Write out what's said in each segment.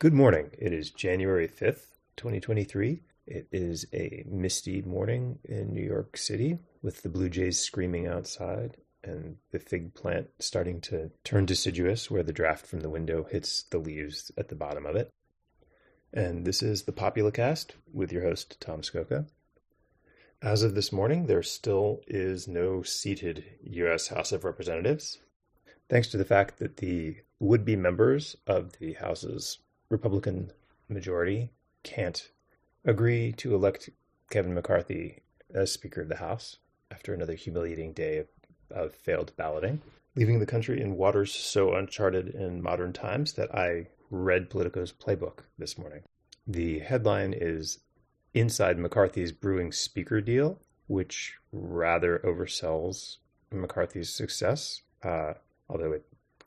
Good morning. It is January 5th, 2023. It is a misty morning in New York City with the blue jays screaming outside and the fig plant starting to turn deciduous where the draft from the window hits the leaves at the bottom of it. And this is the Populacast with your host, Tom Scocca. As of this morning, there still is no seated U.S. House of Representatives, thanks to the fact that the would be members of the House's Republican majority can't agree to elect Kevin McCarthy as Speaker of the House after another humiliating day of, failed balloting, leaving the country in waters so uncharted in modern times that I read Politico's playbook this morning. The headline is Inside McCarthy's Brewing Speaker Deal, which rather oversells McCarthy's success, uh, although it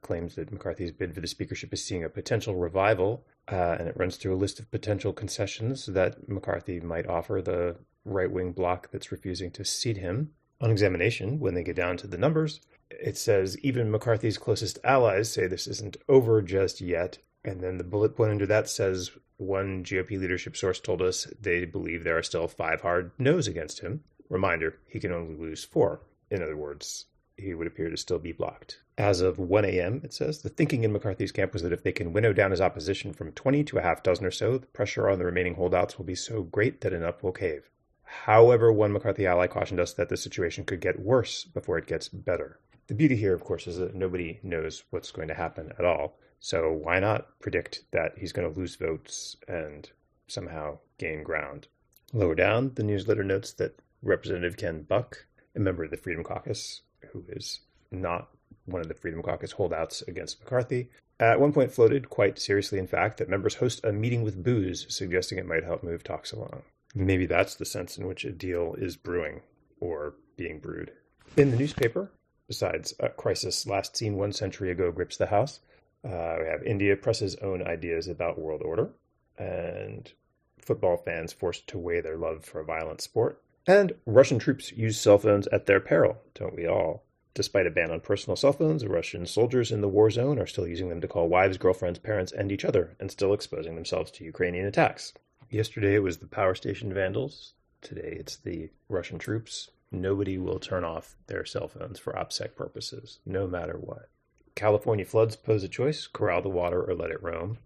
claims that McCarthy's bid for the speakership is seeing a potential revival, uh, and it runs through a list of potential concessions that McCarthy might offer the right wing bloc that's refusing to seat him. On examination, when they get down to the numbers, it says even McCarthy's closest allies say this isn't over just yet. And then the bullet point under that says one GOP leadership source told us they believe there are still five hard no's against him. Reminder, he can only lose four. In other words, he would appear to still be blocked. As of 1 a.m., it says, the thinking in McCarthy's camp was that if they can winnow down his opposition from 20 to a half dozen or so, the pressure on the remaining holdouts will be so great that enough will cave. However, one McCarthy ally cautioned us that the situation could get worse before it gets better. The beauty here, of course, is that nobody knows what's going to happen at all. So why not predict that he's going to lose votes and somehow gain ground? Lower down, the newsletter notes that Representative Ken Buck, a member of the Freedom Caucus, who is not one of the Freedom Caucus holdouts against McCarthy, at one point floated, quite seriously in fact, that members host a meeting with booze, suggesting it might help move talks along. Maybe that's the sense in which a deal is brewing or being brewed. In the newspaper, besides a crisis last seen one century ago grips the House, uh, we have India presses own ideas about world order, and football fans forced to weigh their love for a violent sport. And Russian troops use cell phones at their peril, don't we all? Despite a ban on personal cell phones, Russian soldiers in the war zone are still using them to call wives, girlfriends, parents, and each other, and still exposing themselves to Ukrainian attacks. Yesterday it was the power station vandals. Today it's the Russian troops. Nobody will turn off their cell phones for OPSEC purposes, no matter what. California floods pose a choice corral the water or let it roam.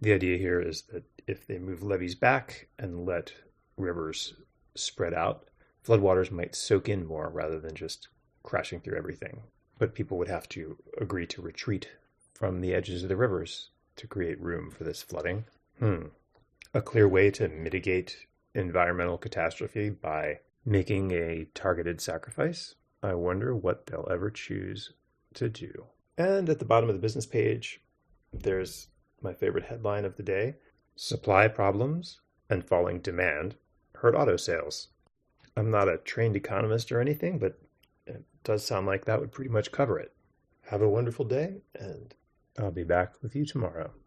The idea here is that if they move levees back and let rivers spread out, floodwaters might soak in more rather than just crashing through everything. But people would have to agree to retreat from the edges of the rivers to create room for this flooding. Hmm. A clear way to mitigate environmental catastrophe by making a targeted sacrifice? I wonder what they'll ever choose to do. And at the bottom of the business page, there's my favorite headline of the day Supply problems and falling demand hurt auto sales. I'm not a trained economist or anything, but it does sound like that would pretty much cover it. Have a wonderful day, and I'll be back with you tomorrow.